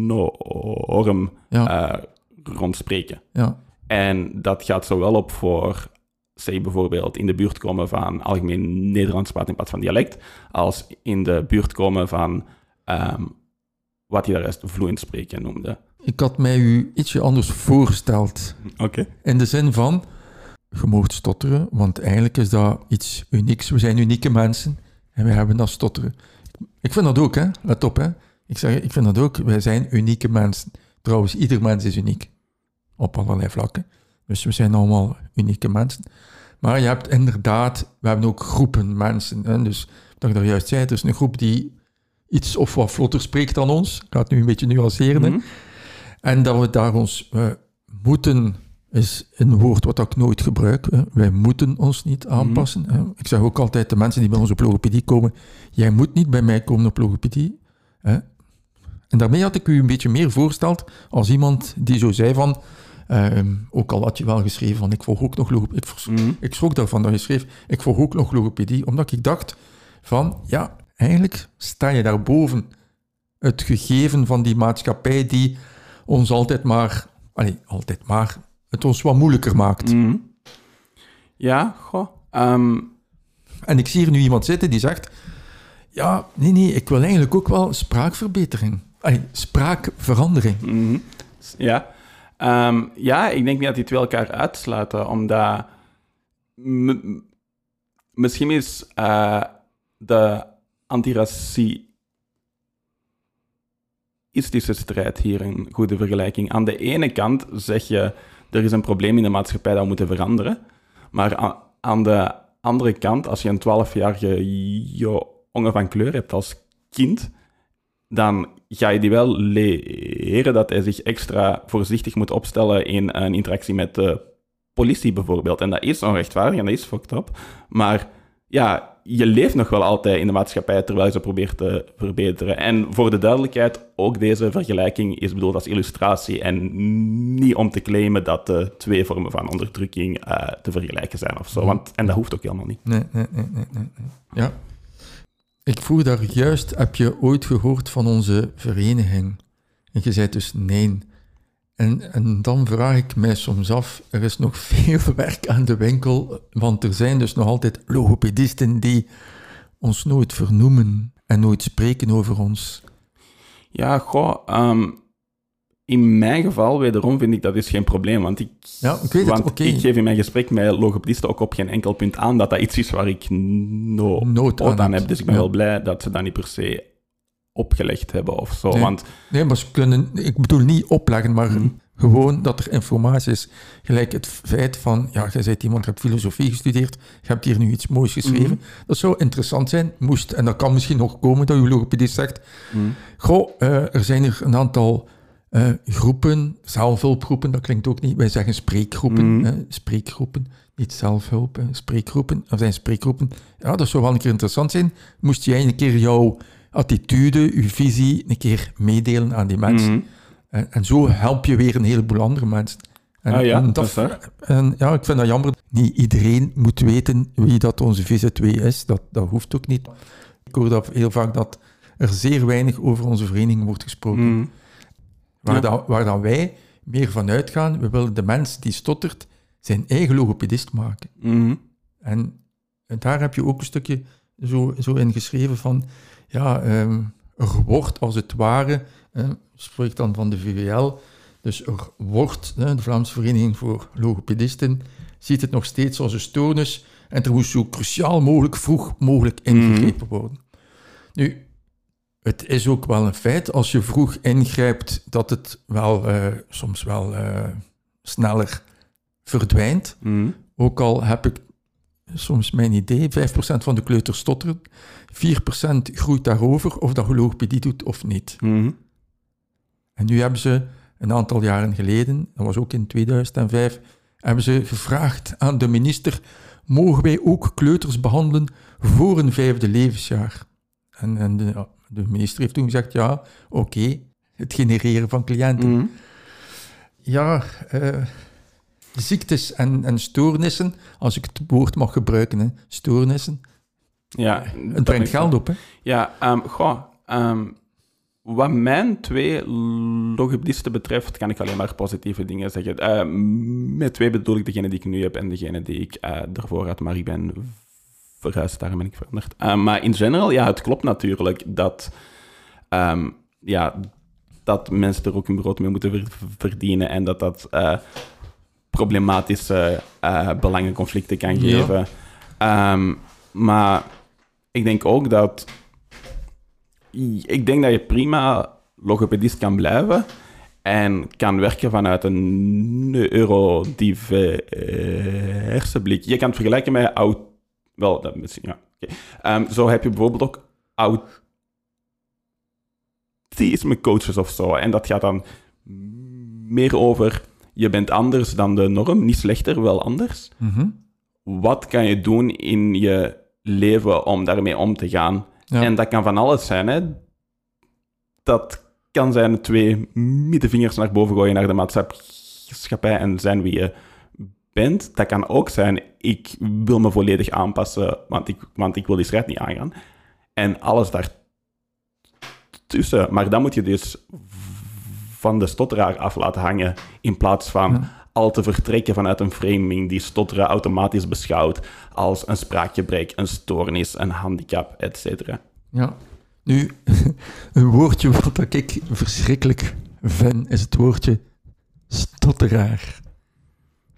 norm Ja. eh, rondspreken. Ja, En dat gaat zowel op voor, zeg bijvoorbeeld, in de buurt komen van algemeen Nederlands praten in plaats van dialect, als in de buurt komen van ehm, wat je daar juist vloeiend spreken noemde. ik had mij u ietsje anders voorgesteld. Oké. In de zin van, je stotteren, want eigenlijk is dat iets unieks. We zijn unieke mensen en we hebben dat stotteren. Ik vind dat ook, hè. Let op, hè. Ik zeg, ik vind dat ook. Wij zijn unieke mensen. Trouwens, ieder mens is uniek. Op allerlei vlakken. Dus we zijn allemaal unieke mensen. Maar je hebt inderdaad, we hebben ook groepen mensen. Hè? Dus, wat ik daar juist zei, er is een groep die iets of wat vlotter spreekt dan ons. Ik ga het nu een beetje nuanceren. Mhm. En dat we daar ons eh, moeten, is een woord wat ik nooit gebruik. hè. Wij moeten ons niet aanpassen. hè. Ik zeg ook altijd de mensen die bij ons op logopedie komen, jij moet niet bij mij komen op logopedie. hè. En daarmee had ik u een beetje meer voorsteld als iemand die zo zei van, ehm, ook al had je wel geschreven van ik volg ook nog logopedie. Ik, Mhm. ik schrok daarvan dat je schreef, ik volg ook nog logopedie, omdat ik dacht van, ja, eigenlijk sta je daarboven het gegeven van die maatschappij die ons altijd maar, allee, altijd maar, het ons wat moeilijker maakt. Mhm. Ja, goh. Ehm, En ik zie hier nu iemand zitten die zegt, ja, nee, nee, ik wil eigenlijk ook wel spraakverbetering. Spraakverandering. mhm. Ja. Ehm, ja, ik denk niet dat die twee elkaar uitsluiten, omdat m- misschien is eh, de antiracistische strijd hier een goede vergelijking. Aan de ene kant zeg je, er is een probleem in de maatschappij dat we moeten veranderen, maar aan de andere kant, als je een 12-jarige jongen van kleur hebt als kind, dan ga je die wel leren dat hij zich extra voorzichtig moet opstellen in een interactie met de politie bijvoorbeeld. En dat is onrechtvaardig en dat is fucked up. Maar ja, je leeft nog wel altijd in de maatschappij terwijl je ze probeert te verbeteren. En voor de duidelijkheid, ook deze vergelijking is bedoeld als illustratie en niet om te claimen dat de twee vormen van onderdrukking eh, te vergelijken zijn of zo. Want, en dat hoeft ook helemaal niet. Nee, nee, nee, nee, nee. Ja. Ik vroeg daar juist, heb je ooit gehoord van onze vereniging? En je zei dus nee. En, en dan vraag ik mij soms af, er is nog veel werk aan de winkel, want er zijn dus nog altijd logopedisten die ons nooit vernoemen en nooit spreken over ons. Ja, goh, ehm, in mijn geval, wederom, vind ik dat is geen probleem. Want ik, Ja, ik want ik geef in mijn gesprek met logopedisten ook op geen enkel punt aan dat dat iets is waar ik no Nood aan heb. Dus ik ben Ja. wel blij dat ze dat niet per se opgelegd hebben of zo. Nee. Want Nee, maar ze kunnen, ik bedoel niet opleggen, maar Mhm. gewoon dat er informatie is. Gelijk het feit van, ja, jij bent iemand die hebt filosofie gestudeerd, je hebt hier nu iets moois geschreven. Mhm. Dat zou interessant zijn, moest, en dat kan misschien nog komen dat uw logopedist zegt, goh, eh, er zijn er een aantal eh, groepen, zelfhulpgroepen, dat klinkt ook niet, wij zeggen spreekgroepen, Mhm. hè, spreekgroepen, niet zelfhulp, spreekgroepen, er zijn spreekgroepen. Ja, dat zou wel een keer interessant zijn. Moest jij een keer jouw attitude, uw visie, een keer meedelen aan die mensen. Mhm. En, en zo help je weer een heleboel andere mensen. En, Ah ja, en dat is waar. en ja, ik vind dat jammer. Niet iedereen moet weten wie dat onze VZ2 is. Dat, dat hoeft ook niet. Ik hoor dat heel vaak dat er zeer weinig over onze vereniging wordt gesproken. Mhm. Waar, Ja. dan, waar dan wij meer van uitgaan, we willen de mens die stottert zijn eigen logopedist maken. Mhm. En daar heb je ook een stukje zo, zo in geschreven van, ja, ehm, er wordt als het ware, eh, spreekt dan van de VWL, dus er wordt, eh, de Vlaamse Vereniging voor Logopedisten, ziet het nog steeds als een stoornis en er moest zo cruciaal mogelijk, vroeg mogelijk ingegrepen worden. Nu, het is ook wel een feit, als je vroeg ingrijpt, dat het wel eh, soms wel eh, sneller verdwijnt. Mhm. Ook al heb ik soms mijn idee, 5% van de kleuters stotteren, 4% groeit daarover of dat je logopedie doet of niet. Mhm. En nu hebben ze een aantal jaren geleden, dat was ook in 2005, hebben ze gevraagd aan de minister, mogen wij ook kleuters behandelen voor een vijfde levensjaar? En, en de minister heeft toen gezegd, ja, oké, het genereren van cliënten. Mhm. Ja, eh, ziektes en, en stoornissen, als ik het woord mag gebruiken, hè, stoornissen, Ja, het brengt geld op. Hè? Ja, ehm, goh, ehm, wat mijn twee logopedisten betreft, kan ik alleen maar positieve dingen zeggen. Eh, met twee bedoel ik degene die ik nu heb en degene die ik eh daarvoor had, maar ik ben verhuisd, daarom ben ik veranderd. Maar in general, ja, het klopt natuurlijk dat, ehm, ja, dat mensen er ook hun brood mee moeten ver- verdienen en dat dat eh, problematische eh belangenconflicten kan Ja. geven. Ehm, maar ik denk ook dat ik denk dat je prima logopedist kan blijven en kan werken vanuit een neurodiverse blik. Je kan het vergelijken met oud... Wel, dat misschien, ja. Ehm, zo heb je bijvoorbeeld ook autisme coaches of zo. En dat gaat dan meer over... Je bent anders dan de norm, niet slechter, wel anders Mhm. wat kan je doen in je leven om daarmee om te gaan? Ja. En dat kan van alles zijn. Hè? Dat kan zijn twee middenvingers naar boven gooien naar de maatschappij en zijn wie je bent. Dat kan ook zijn, ik wil me volledig aanpassen, want ik, want ik wil die strijd niet aangaan. En alles daartussen. Maar dan moet je dus van de stotteraar af laten hangen, in plaats van Ja. al te vertrekken vanuit een framing die stotteren automatisch beschouwt als een spraakgebrek, een stoornis, een handicap, etc. Ja. Nu, een woordje wat ik verschrikkelijk vind, is het woordje stotteraar.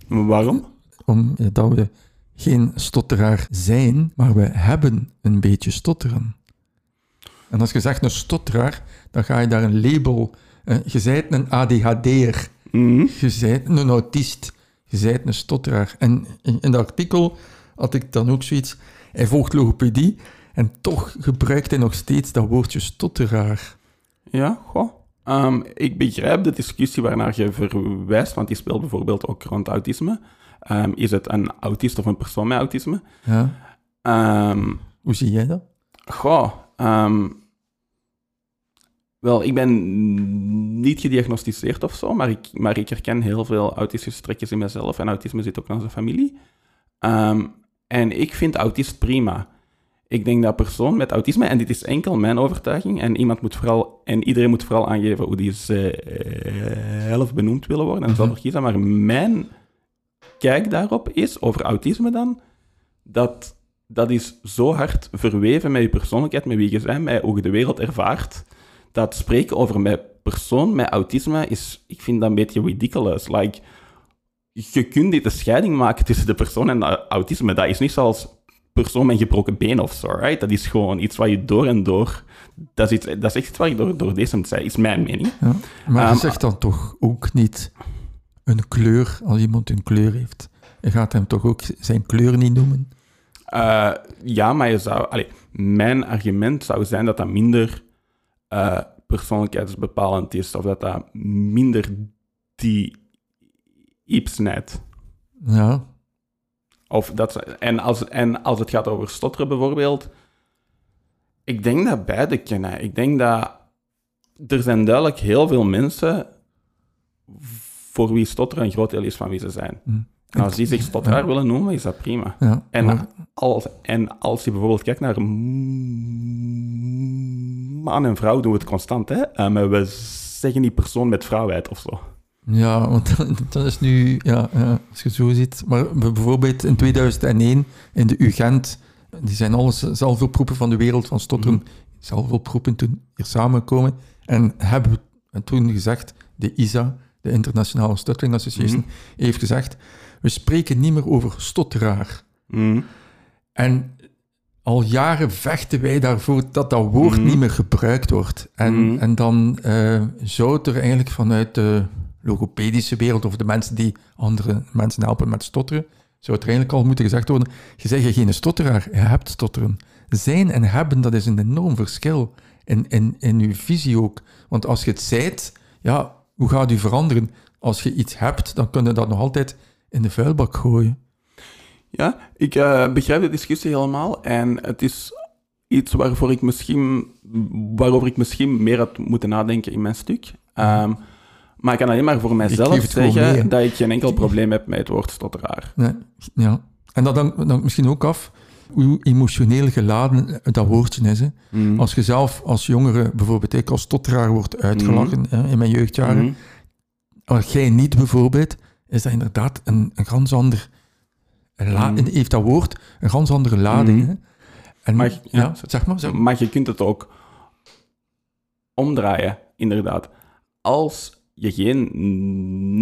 Waarom? Omdat we geen stotteraar zijn, maar we hebben een beetje stotteren. En als je zegt een stotteraar, dan ga je daar een label... je bent een ADHD'er, Mhm. je bent een autist, je bent een stotteraar. En in, in dat artikel had ik dan ook zoiets... Hij volgt logopedie en toch gebruikt hij nog steeds dat woordje stotteraar. Ja, goh. Ehm, ik begrijp de discussie waarnaar je verwijst, want die speelt bijvoorbeeld ook rond autisme. Ehm, is het een autist of een persoon met autisme? Ja. Ehm, Hoe zie jij dat? Goh, wel, ik ben niet gediagnosticeerd of zo, maar ik, maar ik herken heel veel autistische trekjes in mezelf en autisme zit ook in onze familie. Ehm, en ik vind autist prima. Ik denk dat persoon met autisme, en dit is enkel mijn overtuiging, en iemand moet vooral, en iedereen moet vooral aangeven hoe die zelf benoemd willen worden en zelf Mhm. kiezen, maar mijn kijk daarop is, over autisme dan, dat dat is zo hard verweven met je persoonlijkheid, met wie je bent, met hoe je de wereld ervaart, dat spreken over mijn persoon met autisme is, ik vind dat een beetje ridiculous. Like, je kunt dit een scheiding maken tussen de persoon en au- autisme. Dat is niet zoals persoon met een gebroken been of zo, right? Dat is gewoon iets wat je door en door... Dat is, iets, dat is echt iets wat je door, door deze moet zijn, is mijn mening. Ja. Maar Ehm, je zegt dan toch ook niet een kleur, als iemand een kleur heeft. Je gaat hem toch ook zijn kleur niet noemen? Eh, ja, maar je zou... Allee, mijn argument zou zijn dat dat minder eh, persoonlijkheidsbepalend is, of dat dat minder die iets net. Ja. Of dat, en, als, en als het gaat over stotteren bijvoorbeeld, ik denk dat beide kennen. Ik denk dat er zijn duidelijk heel veel mensen voor wie stotteren een groot deel is van wie ze zijn. Hm. En als die zich stotteraar Ja. willen noemen, is dat prima. ja. En, maar- als, en als je bijvoorbeeld kijkt naar man en vrouw, doen we het constant, hè? Maar we zeggen niet persoon met vrouwheid of zo. Ja, want dat is nu, ja, ja, als je zo ziet. Maar bijvoorbeeld in 2001 in de UGent, die zijn alles zelfoproepen van de wereld van stotteren, Mhm. zelfoproepen toen hier samenkomen en hebben toen gezegd, de ISA, de Internationale Stuttering Association, Mhm. heeft gezegd, we spreken niet meer over stotteraar. Mm. En al jaren vechten wij daarvoor dat dat woord Mhm. niet meer gebruikt wordt. En, Mhm. en dan eh, zou het er eigenlijk vanuit de logopedische wereld of de mensen die andere mensen helpen met stotteren, zou het er eigenlijk al moeten gezegd worden, je zegt geen stotteraar, je hebt stotteren. Zijn en hebben, dat is een enorm verschil in, in, in uw visie ook. Want als je het zijt, ja, Hoe gaat u veranderen? Als je iets hebt, dan kun je dat nog altijd in de vuilbak gooien. Ja, ik eh, begrijp de discussie helemaal. En het is iets waarvoor ik misschien, waarover ik misschien meer had moeten nadenken in mijn stuk. Ehm, maar ik kan alleen maar voor mijzelf zeggen mee, dat ik geen enkel probleem heb met het woord stotteraar. Nee, ja. En dat hangt dan misschien ook af hoe emotioneel geladen dat woordje is. Hè. Mm. Als je zelf als jongere, bijvoorbeeld ik als stotteraar, wordt uitgelachen hè, in mijn jeugdjaren, Mhm. als jij niet bijvoorbeeld, is dat inderdaad een, een ganz ander... een la- Mm. Heeft dat woord een ganz andere lading. Mhm. Hè. En, Maar- ja, ja, zeg maar. Zeg maar. Maar je kunt het ook omdraaien, inderdaad. Als je geen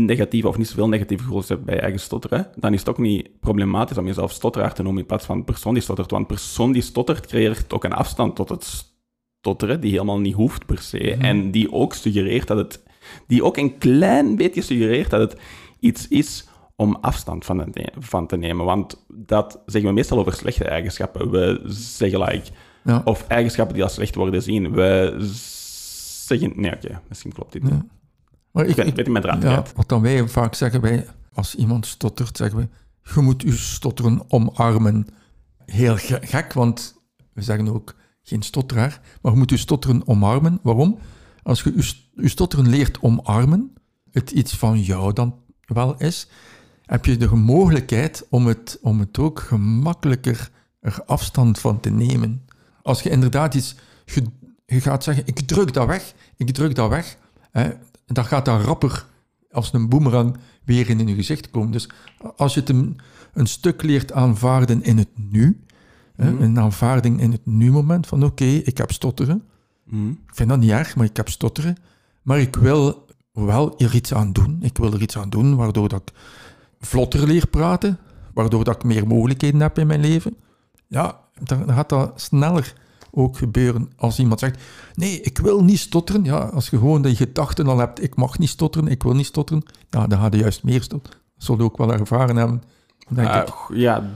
negatieve of niet zoveel negatieve gevoelens hebt bij je eigen stotteren, dan is het ook niet problematisch om jezelf stotteraar te noemen in plaats van persoon die stottert. Want persoon die stottert creëert ook een afstand tot het stotteren, die helemaal niet hoeft per se. En die ook suggereert dat het, die ook een klein beetje suggereert dat het iets is om afstand van, te ne- van te nemen. Want dat zeggen we meestal over slechte eigenschappen. We zeggen like, Ja. of eigenschappen die als slecht worden zien. We zeggen... Nee, oké, misschien klopt dit niet. Ja. Maar Ik ben, ik ben in mijn draad ja, wat dan wij vaak zeggen, wij, als iemand stottert, zeggen we, je moet je stotteren omarmen. Heel ge- gek, want we zeggen ook geen stotteraar, maar je moet je stotteren omarmen. Waarom? Als je je stotteren leert omarmen, het iets van jou dan wel is, heb je de mogelijkheid om het, om het ook gemakkelijker er afstand van te nemen. Als je inderdaad iets, je, je gaat zeggen, ik druk dat weg, ik druk dat weg, hè, dan gaat dat rapper als een boemerang weer in je gezicht komen. Dus als je het een, een stuk leert aanvaarden in het nu, hè, een aanvaarding in het nu-moment, van oké, ik heb stotteren, Mhm. ik vind dat niet erg, maar ik heb stotteren. Maar ik wil wel er iets aan doen. Ik wil er iets aan doen waardoor dat ik vlotter leer praten, waardoor dat ik meer mogelijkheden heb in mijn leven. Ja, dan gaat dat sneller ook gebeuren als iemand zegt, nee, ik wil niet stotteren. Ja, als je gewoon die gedachten al hebt, ik mag niet stotteren, ik wil niet stotteren, ja, dan ga je juist meer stotteren. Dat zul je ook wel ervaren hebben, denk ik. g- ja,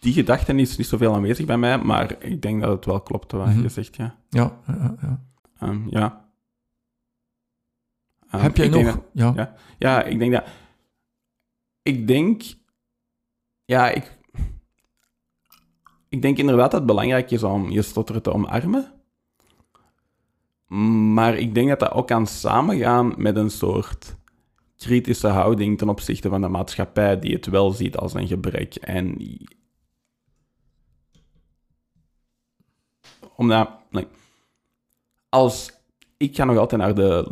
die gedachte is niet zoveel aanwezig bij mij, maar ik denk dat het wel klopt wat Mhm. je zegt, ja. Ja, ja, ja. Ehm, ja. Ehm, Heb jij nog... dat- ja. ja. ja, ik denk dat... Ik denk... Ja, ik... Ik denk inderdaad dat het belangrijk is om je stotteren te omarmen. Maar ik denk dat dat ook kan samengaan met een soort kritische houding ten opzichte van de maatschappij die het wel ziet als een gebrek. En omdat, like, als ik ga nog altijd naar de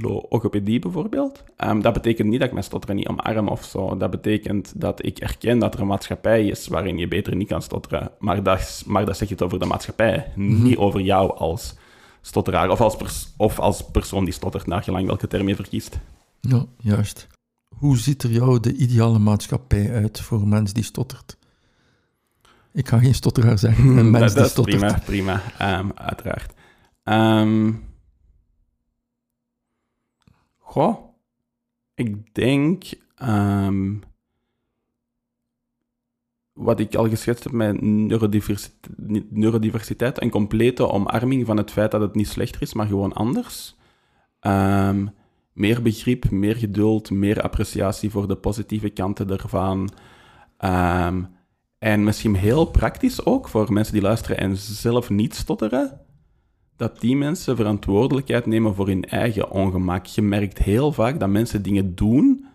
logopedie bijvoorbeeld. Ehm, dat betekent niet dat ik mijn stotteren niet omarm of zo. Dat betekent dat ik erken dat er een maatschappij is waarin je beter niet kan stotteren. Maar dat, maar dat zeg je het over de maatschappij, niet over jou als stotteraar of als, pers- of als persoon die stottert, naar gelang welke term je verkiest. Ja, juist. Hoe ziet er jou de ideale maatschappij uit voor een mens die stottert? Ik ga geen stotteraar zeggen, een mens dat, die dat stottert. prima, prima, ehm, uiteraard. Ehm goh, ik denk ehm, wat ik al geschetst heb met neurodiversiteit, neurodiversiteit, een complete omarming van het feit dat het niet slechter is, maar gewoon anders. Ehm, meer begrip, meer geduld, meer appreciatie voor de positieve kanten ervan. Ehm, en misschien heel praktisch ook voor mensen die luisteren en zelf niet stotteren, dat die mensen verantwoordelijkheid nemen voor hun eigen ongemak. Je merkt heel vaak dat mensen dingen doen,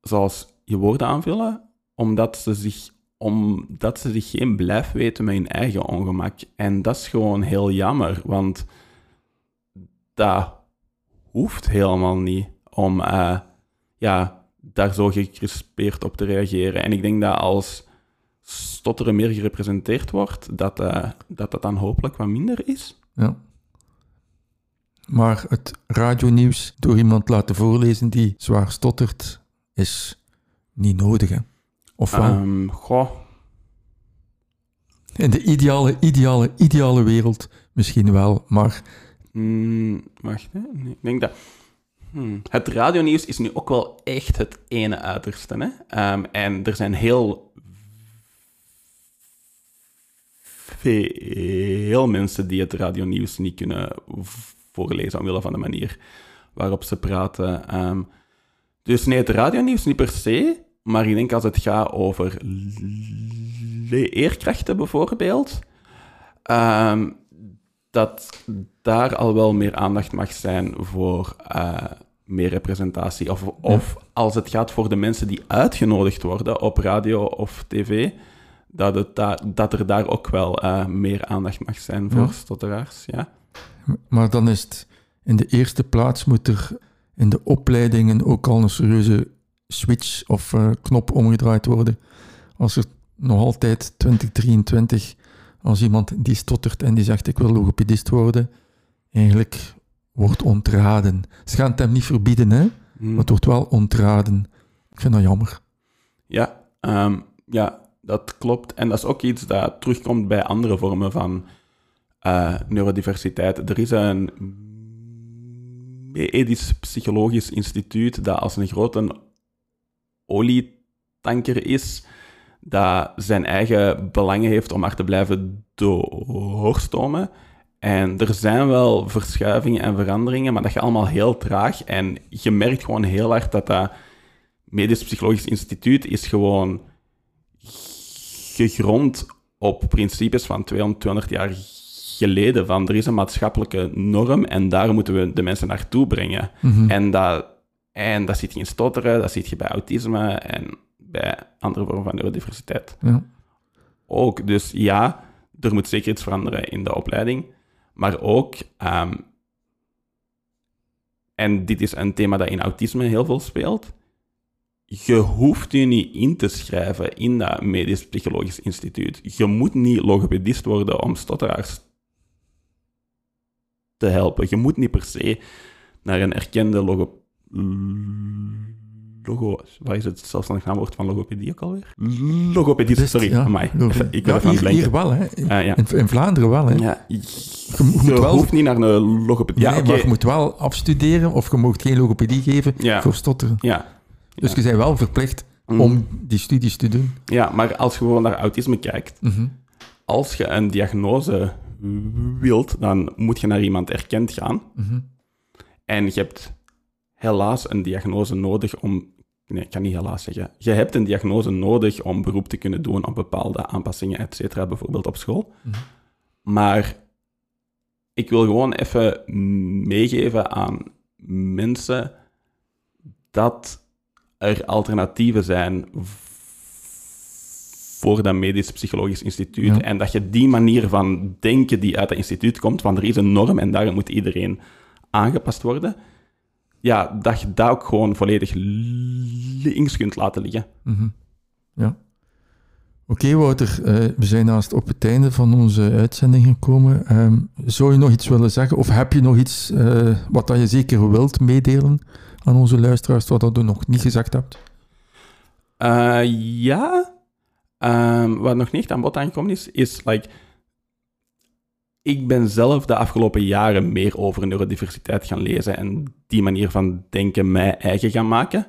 zoals je woorden aanvullen, omdat ze zich, omdat ze zich geen blijf weten met hun eigen ongemak. En dat is gewoon heel jammer, want dat hoeft helemaal niet om eh, ja, daar zo gecrispeerd op te reageren. En ik denk dat als stotteren meer gerepresenteerd wordt, dat, eh, dat dat dan hopelijk wat minder is. Ja. Maar het radionieuws door iemand laten voorlezen die zwaar stottert, is niet nodig. Hè? Of wel? Ehm, goh, In de ideale, ideale, ideale wereld misschien wel, maar mm, wacht, hè? Nee, ik denk dat... Hmm. Het radionieuws is nu ook wel echt het ene uiterste. Hè? Ehm, en er zijn heel veel mensen die het radionieuws niet kunnen voorlezen omwille van de manier waarop ze praten. Ehm, dus nee, het radionieuws niet per se, maar ik denk als het gaat over leerkrachten bijvoorbeeld, ehm, dat daar al wel meer aandacht mag zijn voor eh, meer representatie. Of, of als het gaat voor de mensen die uitgenodigd worden op radio of tv, dat, het dat er daar ook wel eh, meer aandacht mag zijn voor Ja. stotteraars. Ja. Maar dan is het in de eerste plaats moet er in de opleidingen ook al een serieuze switch of eh, knop omgedraaid worden. Als er nog altijd 2023, als iemand die stottert en die zegt ik wil logopedist worden, eigenlijk wordt ontraden. Ze gaan het hem niet verbieden, hè? Hm. maar het wordt wel ontraden. Ik vind dat jammer. Ja, ehm, ja, dat klopt. En dat is ook iets dat terugkomt bij andere vormen van eh, neurodiversiteit. Er is een medisch psychologisch instituut dat als een grote olietanker is, dat zijn eigen belangen heeft om maar te blijven doorstomen. En er zijn wel verschuivingen en veranderingen, maar dat gaat allemaal heel traag. En je merkt gewoon heel hard dat dat medisch psychologisch instituut is gewoon gegrond op principes van 200, 200 jaar geleden. Van er is een maatschappelijke norm en daar moeten we de mensen naartoe brengen. Mhm. En, dat, en dat zit je in stotteren, dat zit je bij autisme en bij andere vormen van neurodiversiteit Ja. ook. Dus ja, er moet zeker iets veranderen in de opleiding. Maar ook, ehm, en dit is een thema dat in autisme heel veel speelt, je hoeft je niet in te schrijven in dat medisch psychologisch instituut. Je moet niet logopedist worden om stotteraars te helpen. Je moet niet per se naar een erkende logo... Logo... Wat is het zelfstandig naamwoord van logopedie ook alweer? Logopedist, sorry. ja, amai. logo- Even- ik ben ja, hier, hier wel, hè. In, Ah, ja. in, in Vlaanderen wel, hè. Ja, je, Je moet je wel- hoeft niet naar een logopedie. Ja, nee, maar je moet wel afstuderen of je mag geen logopedie geven voor stotteren. ja. Dus je bent wel verplicht Mm. om die studies te doen. ja, maar als je gewoon naar autisme kijkt, Mhm. als je een diagnose wilt, dan moet je naar iemand erkend gaan. Mhm. En je hebt helaas een diagnose nodig om... Nee, ik kan niet helaas zeggen. Je hebt een diagnose nodig om beroep te kunnen doen op bepaalde aanpassingen, et cetera, bijvoorbeeld op school. Mhm. Maar ik wil gewoon even meegeven aan mensen dat er alternatieven zijn voor dat medisch psychologisch instituut. Ja. En dat je die manier van denken die uit dat instituut komt, van er is een norm en daar moet iedereen aangepast worden, ja, dat je dat ook gewoon volledig links kunt laten liggen. Mhm. Ja. Oké, Wouter, eh, we zijn naast op het einde van onze uitzending gekomen. Ehm, zou je nog iets willen zeggen? Of heb je nog iets eh, wat dat je zeker wilt meedelen aan onze luisteraars, wat dat je nog niet gezegd hebt? Eh, ja. Ehm, wat nog niet aan bod aangekomen is, is like, ik ben zelf de afgelopen jaren meer over neurodiversiteit gaan lezen en die manier van denken mij eigen gaan maken.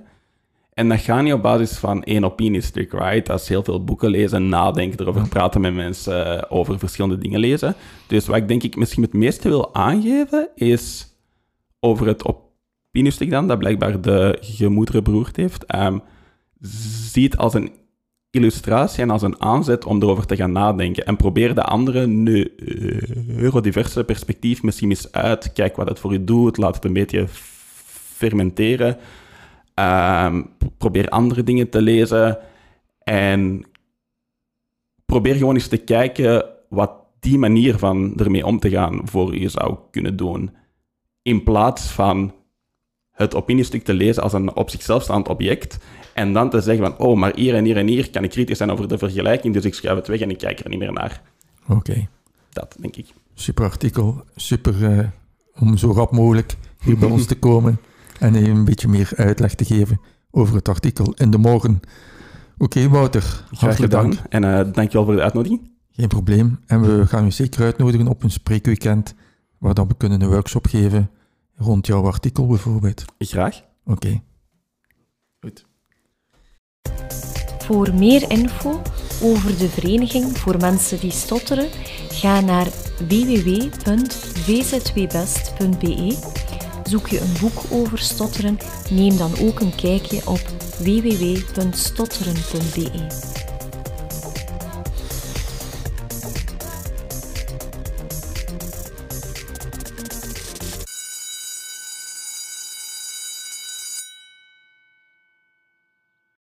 En dat gaat niet op basis van één opiniestuk, right? Dat is heel veel boeken lezen, nadenken, erover praten met mensen, over verschillende dingen lezen. Dus wat ik denk ik misschien het meeste wil aangeven, is over het opiniestuk dan, dat blijkbaar de gemoederen beroerd heeft. Ehm, zie het als een illustratie en als een aanzet om erover te gaan nadenken. En probeer de andere neu- neurodiverse perspectief misschien eens uit. Kijk wat het voor je doet. Laat het een beetje fermenteren. Ehm, probeer andere dingen te lezen. En probeer gewoon eens te kijken wat die manier van ermee om te gaan voor je zou kunnen doen. In plaats van het opiniestuk te lezen als een op zichzelf staand object. En dan te zeggen van, oh, maar hier en hier en hier kan ik kritisch zijn over de vergelijking, dus ik schuif het weg en ik kijk er niet meer naar. Oké, Dat, denk ik. super artikel. Super eh, om zo rap mogelijk hier bij ons te komen en even een beetje meer uitleg te geven over het artikel in de morgen. Oké, Wouter, hartelijk dank. En eh dankjewel voor de uitnodiging. Geen probleem. En we gaan u zeker uitnodigen op een spreekweekend, waar dan we kunnen een workshop geven rond jouw artikel bijvoorbeeld. Graag. Oké. Goed. Voor meer info over de Vereniging voor Mensen die Stotteren, ga naar www.vzwbest.be Zoek je een boek over stotteren? Neem dan ook een kijkje op www.stotteren.be.